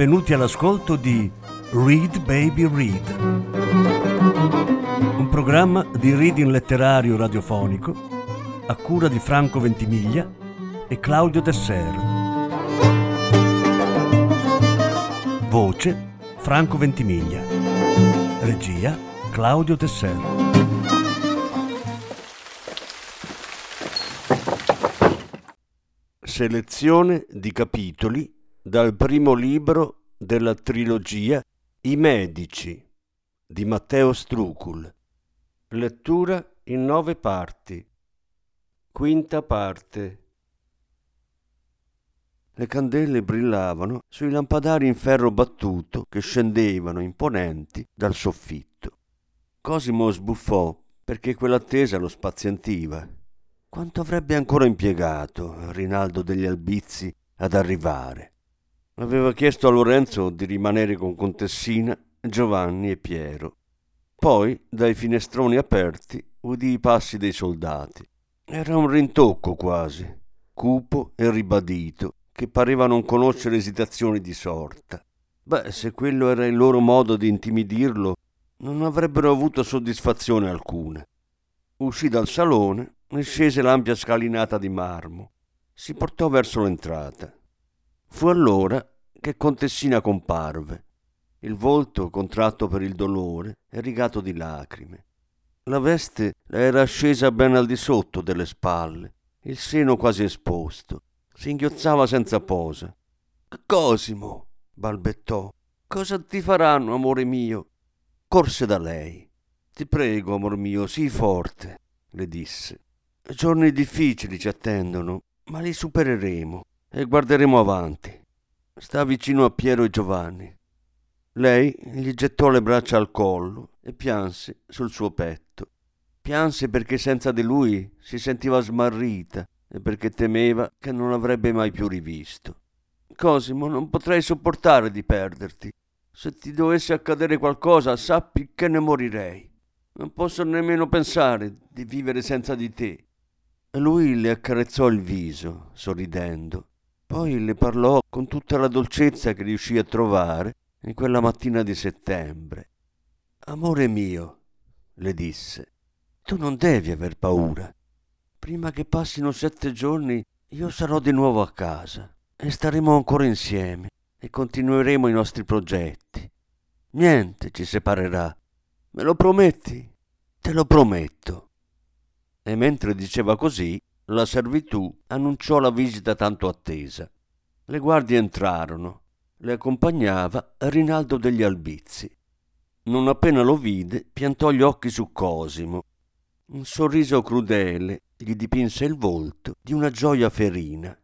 benvenuti all'ascolto di Read Baby Read, un programma di reading letterario radiofonico a cura di Franco Ventimiglia e Claudio Desser. Voce Franco Ventimiglia. Regia Claudio Desser. Selezione di capitoli dal primo libro della trilogia I Medici di Matteo Strucul. Lettura in nove parti. Quinta parte. Le candele brillavano sui lampadari in ferro battuto che scendevano imponenti dal soffitto. Cosimo sbuffò perché quell'attesa lo spazientiva. Quanto avrebbe ancora impiegato Rinaldo degli Albizzi ad arrivare? Aveva chiesto a Lorenzo di rimanere con Contessina, Giovanni e Piero. Poi, dai finestroni aperti, udì i passi dei soldati. Era un rintocco quasi, cupo e ribadito, che pareva non conoscere esitazioni di sorta. Beh, se quello era il loro modo di intimidirlo, non avrebbero avuto soddisfazione alcuna. Uscì dal salone e scese l'ampia scalinata di marmo. Si portò verso l'entrata. Fu allora che Contessina comparve, il volto contratto per il dolore e rigato di lacrime. La veste le era scesa ben al di sotto delle spalle, il seno quasi esposto. Si inghiozzava senza posa. Cosimo, balbettò, cosa ti faranno, amore mio? Corse da lei. Ti prego, amor mio, sii forte, le disse. Giorni difficili ci attendono, ma li supereremo e guarderemo avanti. Sta vicino a Piero e Giovanni. Lei gli gettò le braccia al collo e pianse sul suo petto. Pianse perché senza di lui si sentiva smarrita e perché temeva che non avrebbe mai più rivisto. Cosimo, non potrei sopportare di perderti. Se ti dovesse accadere qualcosa, sappi che ne morirei. Non posso nemmeno pensare di vivere senza di te. Lui le accarezzò il viso, sorridendo. Poi le parlò con tutta la dolcezza che riuscì a trovare in quella mattina di settembre. Amore mio, le disse, tu non devi aver paura. Prima che passino sette giorni io sarò di nuovo a casa e staremo ancora insieme e continueremo i nostri progetti. Niente ci separerà. Me lo prometti? Te lo prometto. E mentre diceva così, la servitù annunciò la visita tanto attesa. Le guardie entrarono. Le accompagnava Rinaldo degli Albizzi. Non appena lo vide, piantò gli occhi su Cosimo. Un sorriso crudele gli dipinse il volto di una gioia ferina.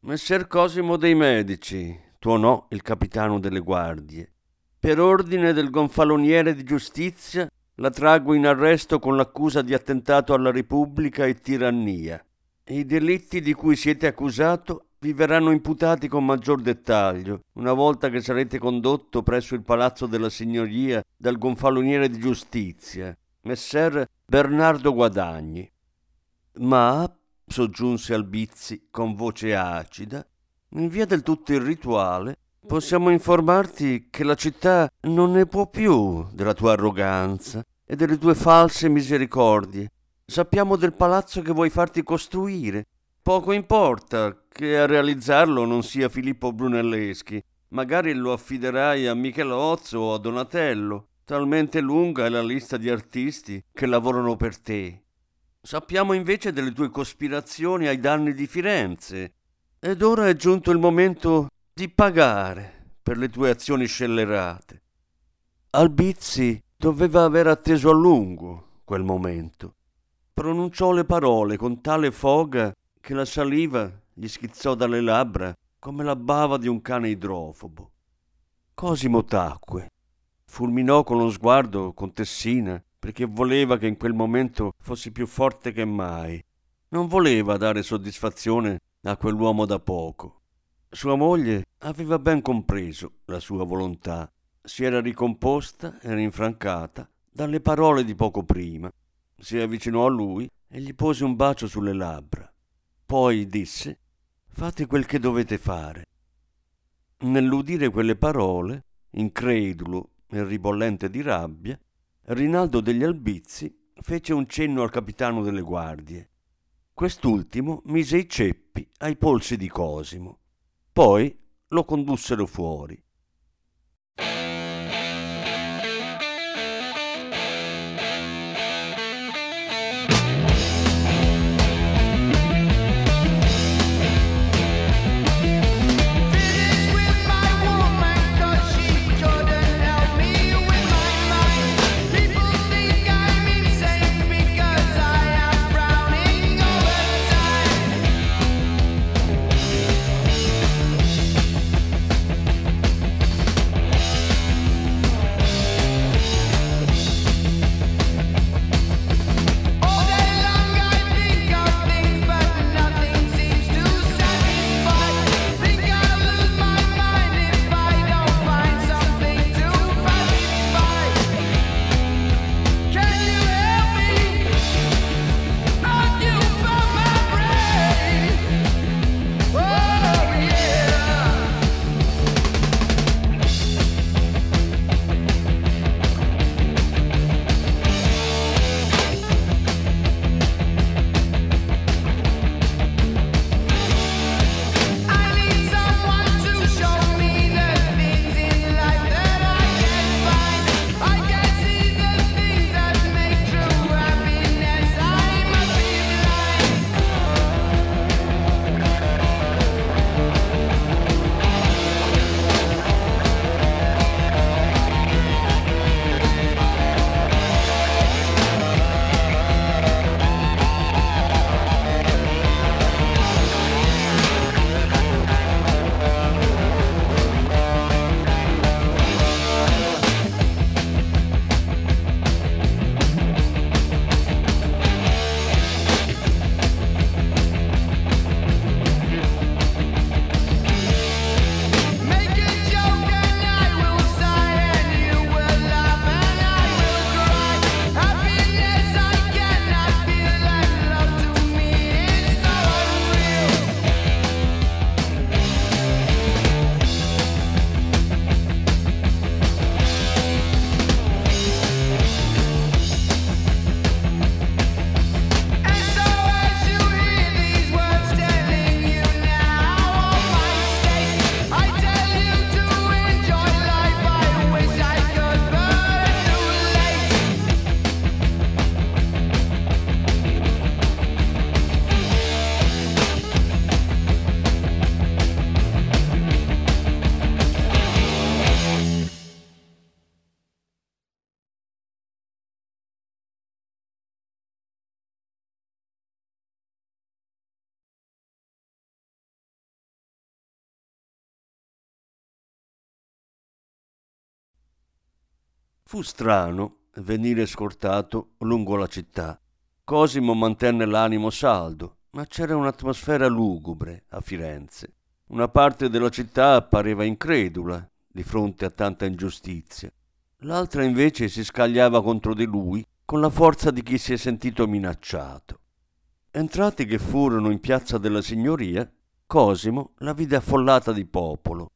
Messer Cosimo dei Medici, tuonò il capitano delle guardie. Per ordine del gonfaloniere di giustizia la traggo in arresto con l'accusa di attentato alla Repubblica e tirannia. I delitti di cui siete accusato vi verranno imputati con maggior dettaglio una volta che sarete condotto presso il palazzo della signoria dal gonfaloniere di giustizia, messer Bernardo Guadagni. Ma, soggiunse Albizzi con voce acida, in via del tutto irrituale, possiamo informarti che la città non ne può più della tua arroganza e delle tue false misericordie. Sappiamo del palazzo che vuoi farti costruire. Poco importa che a realizzarlo non sia Filippo Brunelleschi. Magari lo affiderai a Michelozzo o a Donatello. Talmente lunga è la lista di artisti che lavorano per te. Sappiamo invece delle tue cospirazioni ai danni di Firenze. Ed ora è giunto il momento di pagare per le tue azioni scellerate. Albizzi doveva aver atteso a lungo quel momento. Pronunciò le parole con tale foga che la saliva gli schizzò dalle labbra come la bava di un cane idrofobo. Cosimo tacque, fulminò con lo sguardo Contessina perché voleva che in quel momento fossi più forte che mai. Non voleva dare soddisfazione a quell'uomo da poco. Sua moglie aveva ben compreso la sua volontà, si era ricomposta e rinfrancata dalle parole di poco prima. Si avvicinò a lui e gli pose un bacio sulle labbra. Poi disse: Fate quel che dovete fare. nell'udire quelle parole, incredulo e ribollente di rabbia, Rinaldo degli Albizzi fece un cenno al capitano delle guardie. Quest'ultimo mise i ceppi ai polsi di Cosimo. Poi lo condussero fuori. Fu strano venire scortato lungo la città. Cosimo mantenne l'animo saldo, ma c'era un'atmosfera lugubre a Firenze. Una parte della città pareva incredula di fronte a tanta ingiustizia. L'altra invece si scagliava contro di lui con la forza di chi si è sentito minacciato. Entrati che furono in piazza della Signoria, Cosimo la vide affollata di popolo.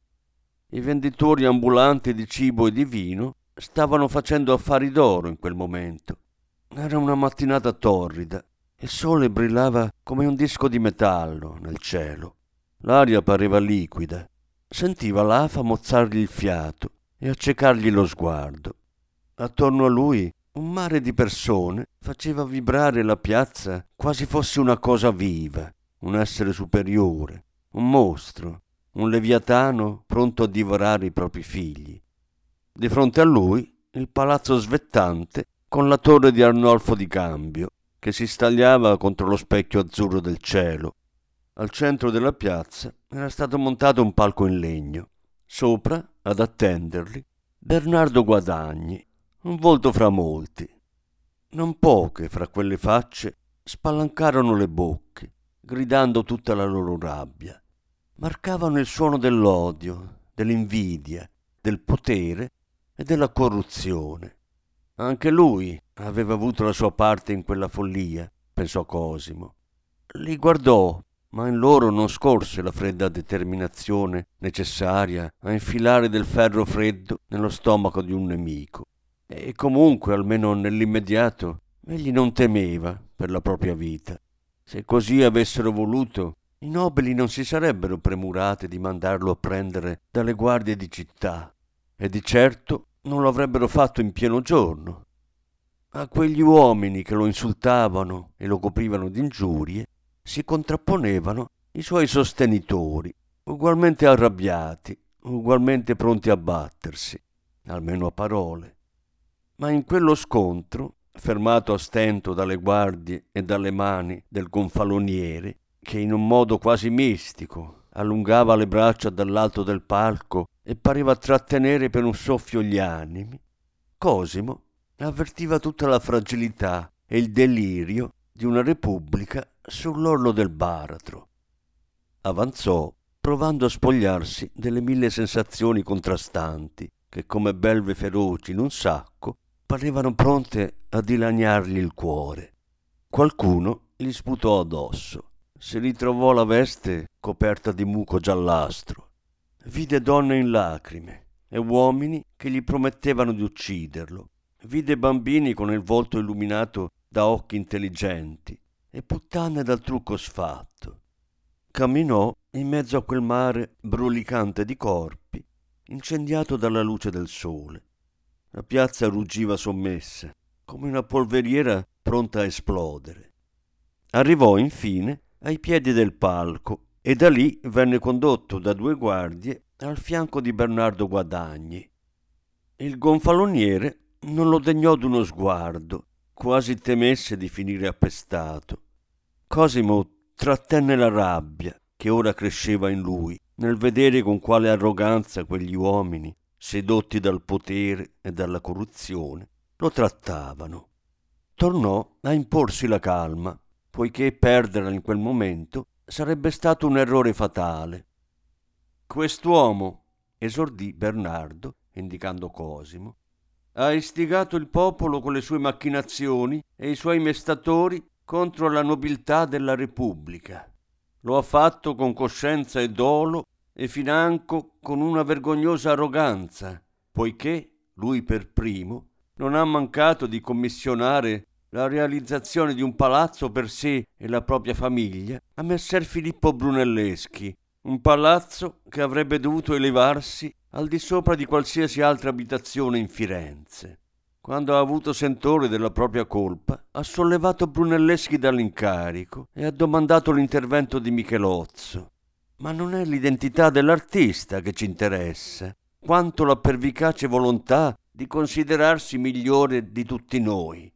I venditori ambulanti di cibo e di vino stavano facendo affari d'oro in quel momento. Era una mattinata torrida. Il sole brillava come un disco di metallo nel cielo. L'aria pareva liquida. Sentiva l'afa mozzargli il fiato e accecargli lo sguardo. Attorno a lui un mare di persone faceva vibrare la piazza quasi fosse una cosa viva, un essere superiore, un mostro, un leviatano pronto a divorare i propri figli. Di fronte a lui il palazzo svettante con la torre di Arnolfo di Cambio che si stagliava contro lo specchio azzurro del cielo. Al centro della piazza era stato montato un palco in legno. Sopra, ad attenderli, Bernardo Guadagni, un volto fra molti. Non poche fra quelle facce spalancarono le bocche, gridando tutta la loro rabbia. Marcavano il suono dell'odio, dell'invidia, del potere e della corruzione. Anche lui aveva avuto la sua parte in quella follia, pensò Cosimo. Li guardò ma in loro non scorse la fredda determinazione necessaria a infilare del ferro freddo nello stomaco di un nemico. E comunque, almeno nell'immediato, egli non temeva per la propria vita. Se così avessero voluto, i nobili non si sarebbero premurati di mandarlo a prendere dalle guardie di città, e di certo non lo avrebbero fatto in pieno giorno. A quegli uomini che lo insultavano e lo coprivano di ingiurie, si contrapponevano i suoi sostenitori, ugualmente arrabbiati, ugualmente pronti a battersi, almeno a parole. Ma in quello scontro, fermato a stento dalle guardie e dalle mani del gonfaloniere, che in un modo quasi mistico allungava le braccia dall'alto del palco e pareva trattenere per un soffio gli animi, Cosimo avvertiva tutta la fragilità e il delirio di una repubblica sull'orlo del baratro. Avanzò, provando a spogliarsi delle mille sensazioni contrastanti che, come belve feroci in un sacco, parevano pronte a dilaniargli il cuore. Qualcuno gli sputò addosso. Si ritrovò la veste coperta di muco giallastro. Vide donne in lacrime e uomini che gli promettevano di ucciderlo. Vide bambini con il volto illuminato da occhi intelligenti e puttane dal trucco sfatto. Camminò in mezzo a quel mare brulicante di corpi, incendiato dalla luce del sole. La piazza ruggiva sommessa, come una polveriera pronta a esplodere. Arrivò infine ai piedi del palco e da lì venne condotto da due guardie al fianco di Bernardo Guadagni. Il gonfaloniere non lo degnò d'uno sguardo quasi temesse di finire appestato. Cosimo trattenne la rabbia che ora cresceva in lui nel vedere con quale arroganza quegli uomini, sedotti dal potere e dalla corruzione, lo trattavano. Tornò a imporsi la calma, poiché perderla in quel momento sarebbe stato un errore fatale. Quest'uomo, esordì Bernardo, indicando Cosimo, ha istigato il popolo con le sue macchinazioni e i suoi mestatori contro la nobiltà della Repubblica. Lo ha fatto con coscienza e dolo e financo con una vergognosa arroganza, poiché lui per primo non ha mancato di commissionare la realizzazione di un palazzo per sé e la propria famiglia a messer Filippo Brunelleschi, un palazzo che avrebbe dovuto elevarsi al di sopra di qualsiasi altra abitazione in Firenze. Quando ha avuto sentore della propria colpa, ha sollevato Brunelleschi dall'incarico e ha domandato l'intervento di Michelozzo. Ma non è l'identità dell'artista che ci interessa, quanto la pervicace volontà di considerarsi migliore di tutti noi.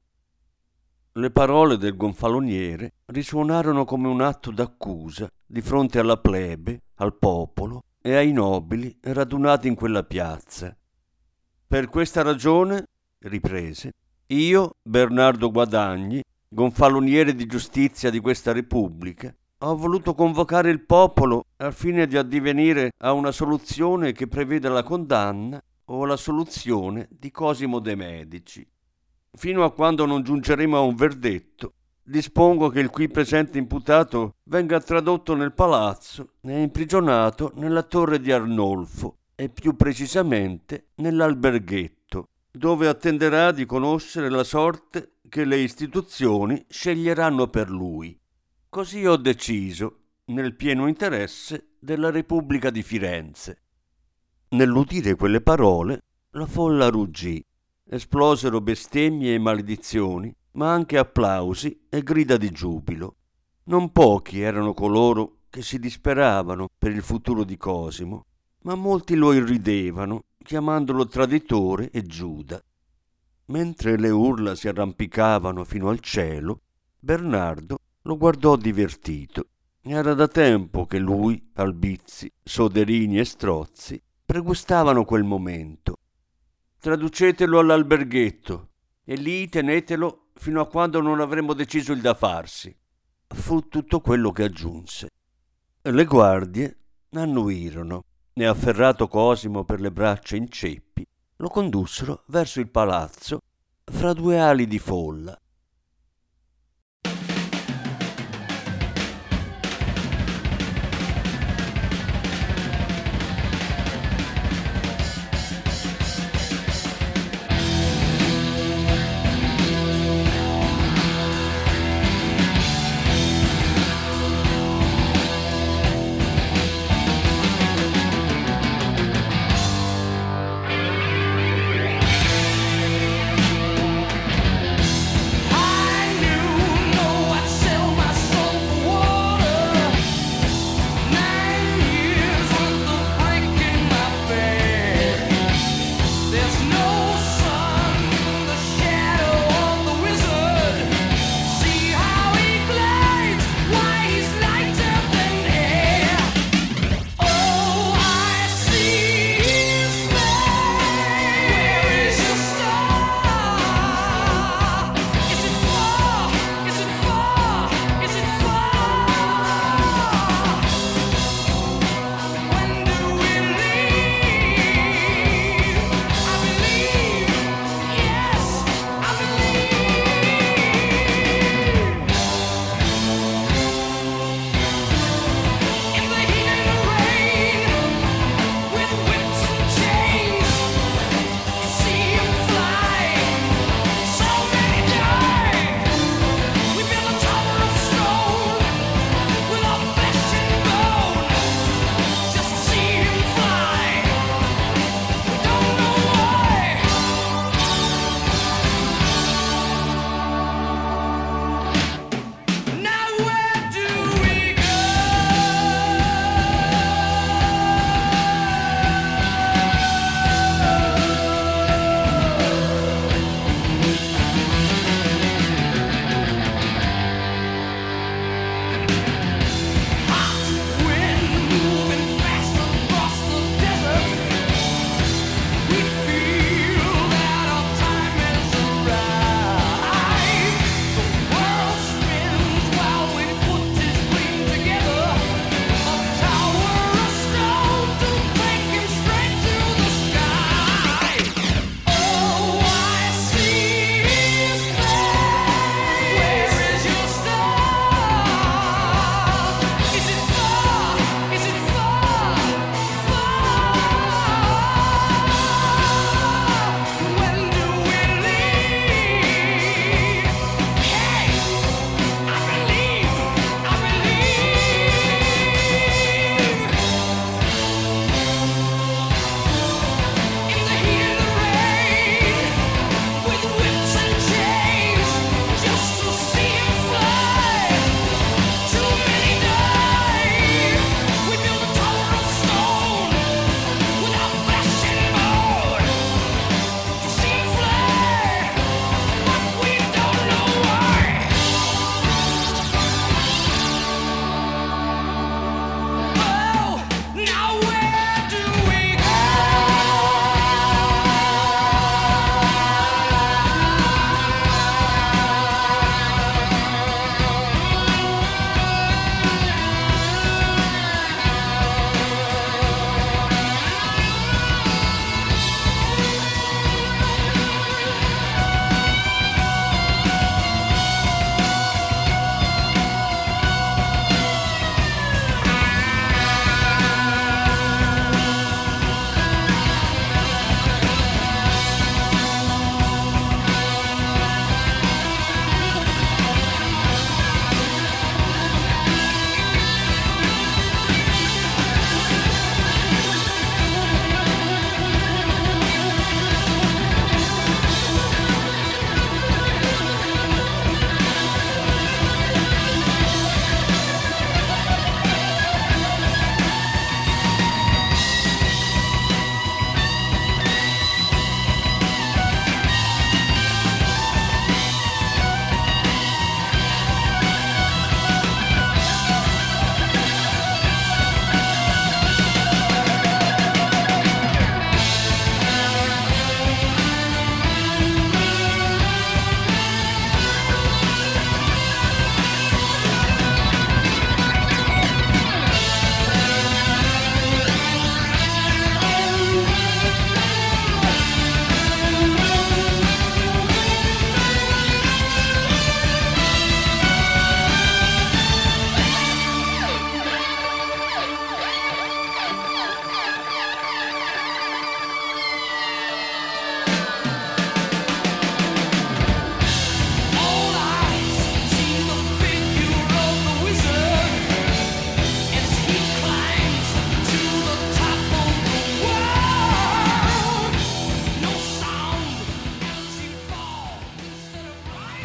Le parole del gonfaloniere risuonarono come un atto d'accusa di fronte alla plebe, al popolo e ai nobili radunati in quella piazza. Per questa ragione, riprese, io, Bernardo Guadagni, gonfaloniere di giustizia di questa Repubblica, ho voluto convocare il popolo al fine di addivenire a una soluzione che preveda la condanna o la soluzione di Cosimo de' Medici. Fino a quando non giungeremo a un verdetto, dispongo che il qui presente imputato venga tradotto nel palazzo e imprigionato nella torre di Arnolfo e più precisamente nell'alberghetto, dove attenderà di conoscere la sorte che le istituzioni sceglieranno per lui. Così ho deciso, nel pieno interesse della Repubblica di Firenze. Nell'udire quelle parole, la folla ruggì, esplosero bestemmie e maledizioni ma anche applausi e grida di giubilo. Non pochi erano coloro che si disperavano per il futuro di Cosimo, ma molti lo irridevano, chiamandolo traditore e Giuda. Mentre le urla si arrampicavano fino al cielo, Bernardo lo guardò divertito. Era da tempo che lui, Albizzi, Soderini e Strozzi pregustavano quel momento. Traducetelo all'alberghetto e lì tenetelo fino a quando non avremo deciso il da farsi. Fu tutto quello che aggiunse. Le guardie annuirono e afferrato Cosimo per le braccia in ceppi, lo condussero verso il palazzo fra due ali di folla.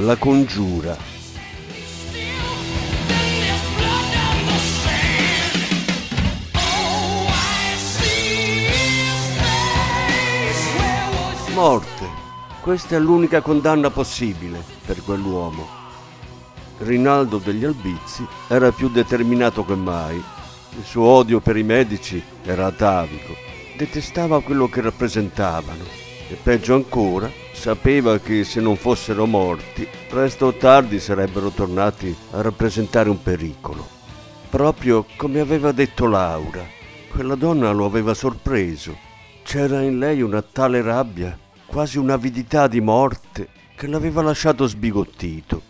La congiura. Morte. Questa è l'unica condanna possibile per quell'uomo. Rinaldo degli Albizzi era più determinato che mai. Il suo odio per i medici era atavico. Detestava quello che rappresentavano e peggio ancora sapeva che se non fossero morti, presto o tardi sarebbero tornati a rappresentare un pericolo. Proprio come aveva detto Laura, quella donna lo aveva sorpreso. C'era in lei una tale rabbia, quasi un'avidità di morte, che l'aveva lasciato sbigottito.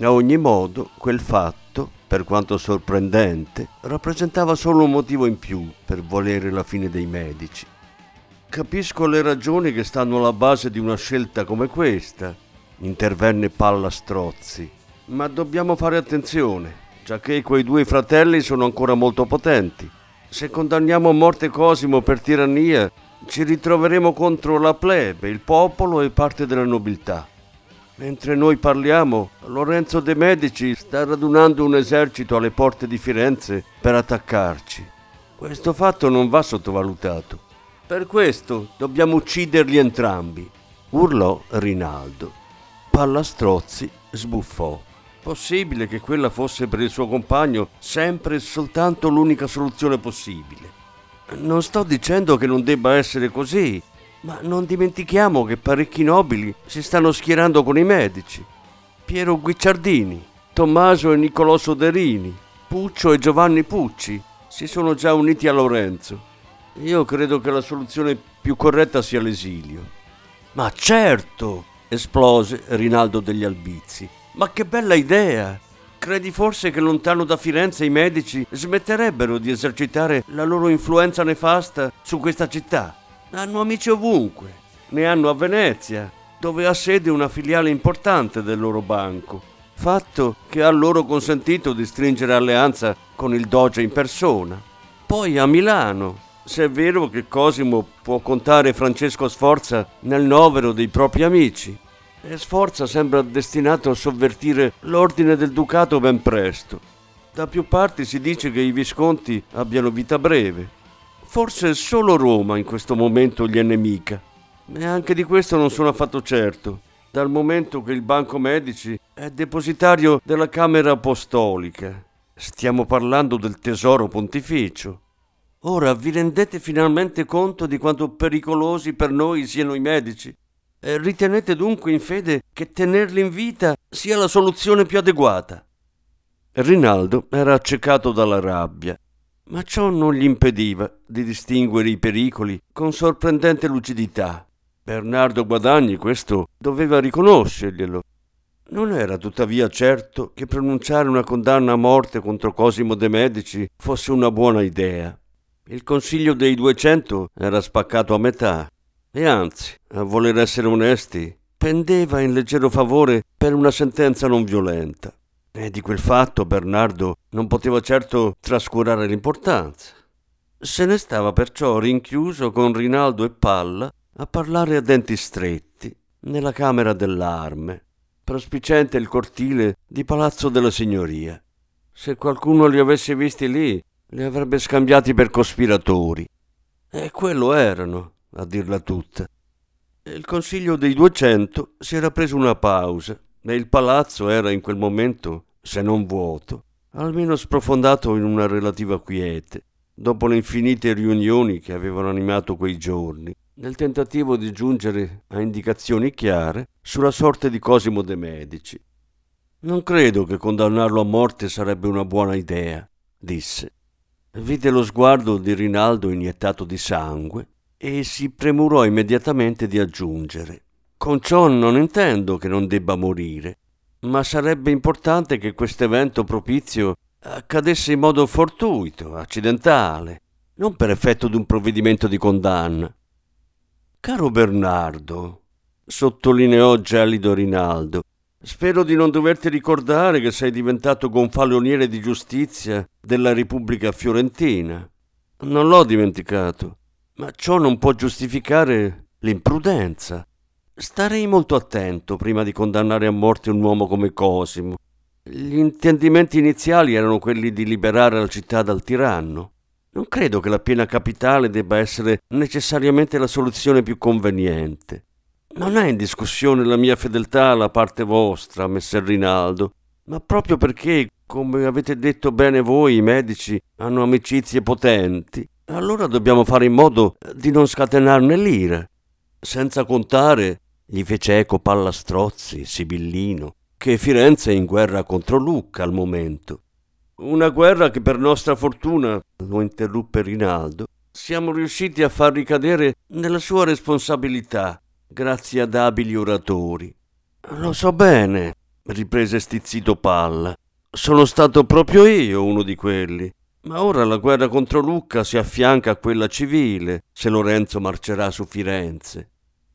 A ogni modo, quel fatto, per quanto sorprendente, rappresentava solo un motivo in più per volere la fine dei medici. Capisco le ragioni che stanno alla base di una scelta come questa, intervenne Palla Strozzi, ma dobbiamo fare attenzione, già che quei due fratelli sono ancora molto potenti. Se condanniamo a morte Cosimo per tirannia, ci ritroveremo contro la plebe, il popolo e parte della nobiltà. Mentre noi parliamo, Lorenzo de' Medici sta radunando un esercito alle porte di Firenze per attaccarci. Questo fatto non va sottovalutato. Per questo dobbiamo ucciderli entrambi, urlò Rinaldo. Pallastrozzi sbuffò. Possibile che quella fosse per il suo compagno sempre e soltanto l'unica soluzione possibile. Non sto dicendo che non debba essere così, ma non dimentichiamo che parecchi nobili si stanno schierando con i medici. Piero Guicciardini, Tommaso e Niccolò Soderini, Puccio e Giovanni Pucci si sono già uniti a Lorenzo io credo che la soluzione più corretta sia l'esilio. Ma certo! esplose Rinaldo degli Albizzi. Ma che bella idea! Credi forse che lontano da Firenze i medici smetterebbero di esercitare la loro influenza nefasta su questa città? Hanno amici ovunque. Ne hanno a Venezia, dove ha sede una filiale importante del loro banco. Fatto che ha loro consentito di stringere alleanza con il Doge in persona. Poi a Milano, se è vero che Cosimo può contare Francesco Sforza nel novero dei propri amici. E Sforza sembra destinato a sovvertire l'ordine del ducato ben presto. Da più parti si dice che i Visconti abbiano vita breve. Forse solo Roma in questo momento gli è nemica. E anche di questo non sono affatto certo, dal momento che il Banco Medici è depositario della Camera Apostolica. Stiamo parlando del tesoro pontificio. Ora vi rendete finalmente conto di quanto pericolosi per noi siano i medici? E ritenete dunque in fede che tenerli in vita sia la soluzione più adeguata? Rinaldo era accecato dalla rabbia, ma ciò non gli impediva di distinguere i pericoli con sorprendente lucidità. Bernardo Guadagni questo doveva riconoscerglielo. Non era tuttavia certo che pronunciare una condanna a morte contro Cosimo de' Medici fosse una buona idea. Il consiglio dei 200 era spaccato a metà e anzi, a voler essere onesti, pendeva in leggero favore per una sentenza non violenta. E di quel fatto Bernardo non poteva certo trascurare l'importanza. Se ne stava perciò rinchiuso con Rinaldo e Palla a parlare a denti stretti nella camera dell'arme, prospicente il cortile di Palazzo della Signoria. Se qualcuno li avesse visti lì, li avrebbe scambiati per cospiratori. E quello erano, a dirla tutta. Il Consiglio dei Duecento si era preso una pausa e il palazzo era in quel momento, se non vuoto, almeno sprofondato in una relativa quiete, dopo le infinite riunioni che avevano animato quei giorni, nel tentativo di giungere a indicazioni chiare sulla sorte di Cosimo de' Medici. Non credo che condannarlo a morte sarebbe una buona idea, disse. Vide lo sguardo di Rinaldo iniettato di sangue e si premurò immediatamente di aggiungere Con ciò non intendo che non debba morire, ma sarebbe importante che questo evento propizio accadesse in modo fortuito, accidentale, non per effetto di un provvedimento di condanna. Caro Bernardo, sottolineò gelido Rinaldo, Spero di non doverti ricordare che sei diventato gonfaloniere di giustizia della Repubblica Fiorentina. Non l'ho dimenticato, ma ciò non può giustificare l'imprudenza. Starei molto attento prima di condannare a morte un uomo come Cosimo. Gli intendimenti iniziali erano quelli di liberare la città dal tiranno. Non credo che la piena capitale debba essere necessariamente la soluzione più conveniente. Non è in discussione la mia fedeltà alla parte vostra, messer Rinaldo, ma proprio perché, come avete detto bene voi, i medici hanno amicizie potenti, allora dobbiamo fare in modo di non scatenarne l'ira. Senza contare, gli fece eco Pallastrozzi, Sibillino, che Firenze è in guerra contro Lucca al momento. Una guerra che per nostra fortuna, lo interruppe Rinaldo, siamo riusciti a far ricadere nella sua responsabilità, grazie ad abili oratori. Lo so bene, riprese stizzito Palla. Sono stato proprio io uno di quelli. Ma ora la guerra contro Lucca si affianca a quella civile, se Lorenzo marcerà su Firenze.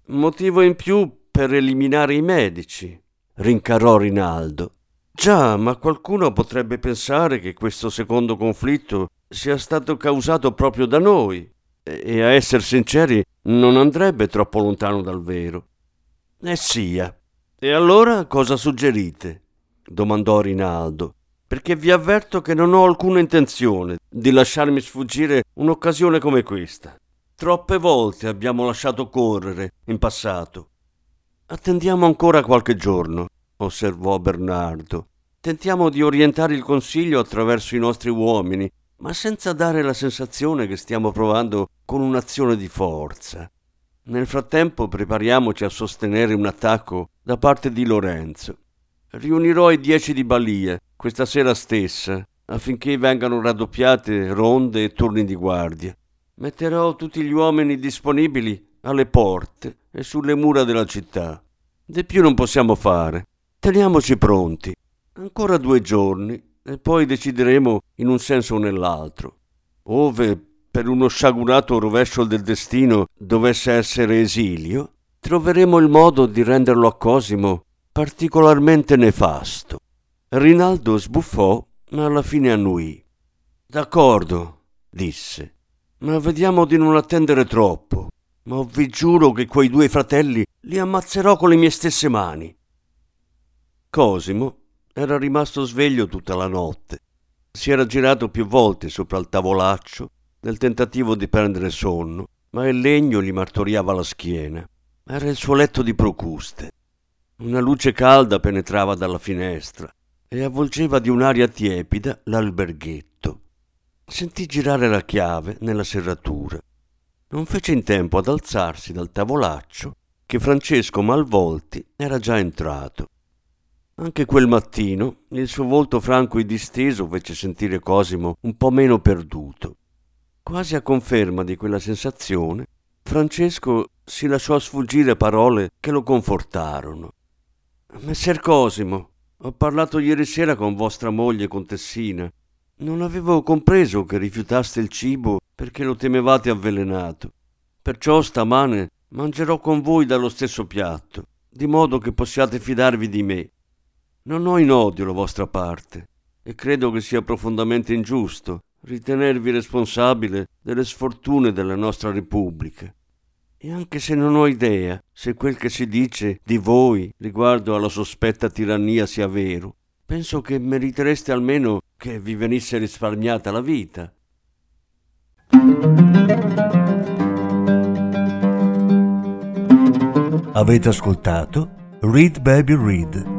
Motivo in più per eliminare i medici, rincarò Rinaldo. Già, ma qualcuno potrebbe pensare che questo secondo conflitto sia stato causato proprio da noi, e a essere sinceri non andrebbe troppo lontano dal vero. E sia. E allora cosa suggerite? domandò Rinaldo, perché vi avverto che non ho alcuna intenzione di lasciarmi sfuggire un'occasione come questa. Troppe volte abbiamo lasciato correre in passato. Attendiamo ancora qualche giorno, osservò Bernardo. Tentiamo di orientare il consiglio attraverso i nostri uomini, ma senza dare la sensazione che stiamo provando con un'azione di forza. Nel frattempo prepariamoci a sostenere un attacco da parte di Lorenzo. Riunirò i dieci di Balia questa sera stessa affinché vengano raddoppiate ronde e turni di guardia. Metterò tutti gli uomini disponibili alle porte e sulle mura della città. Di più non possiamo fare. Teniamoci pronti. Ancora due giorni e poi decideremo in un senso o nell'altro. Ove, per uno sciagurato rovescio del destino, dovesse essere esilio, troveremo il modo di renderlo a Cosimo particolarmente nefasto. Rinaldo sbuffò, ma alla fine annuì. D'accordo, disse, ma vediamo di non attendere troppo. Ma vi giuro che quei due fratelli li ammazzerò con le mie stesse mani. Cosimo era rimasto sveglio tutta la notte. Si era girato più volte sopra il tavolaccio nel tentativo di prendere sonno, ma il legno gli martoriava la schiena. Era il suo letto di Procuste. Una luce calda penetrava dalla finestra e avvolgeva di un'aria tiepida l'alberghetto. Sentì girare la chiave nella serratura. Non fece in tempo ad alzarsi dal tavolaccio che Francesco Malvolti era già entrato. Anche quel mattino il suo volto franco e disteso fece sentire Cosimo un po' meno perduto. Quasi a conferma di quella sensazione, Francesco si lasciò sfuggire parole che lo confortarono. Messer Cosimo, ho parlato ieri sera con vostra moglie contessina. Non avevo compreso che rifiutaste il cibo perché lo temevate avvelenato. Perciò stamane Mangerò con voi dallo stesso piatto, di modo che possiate fidarvi di me. Non ho in odio la vostra parte e credo che sia profondamente ingiusto ritenervi responsabile delle sfortune della nostra Repubblica. E anche se non ho idea se quel che si dice di voi riguardo alla sospetta tirannia sia vero, penso che meritereste almeno che vi venisse risparmiata la vita. Avete ascoltato Read Baby Read,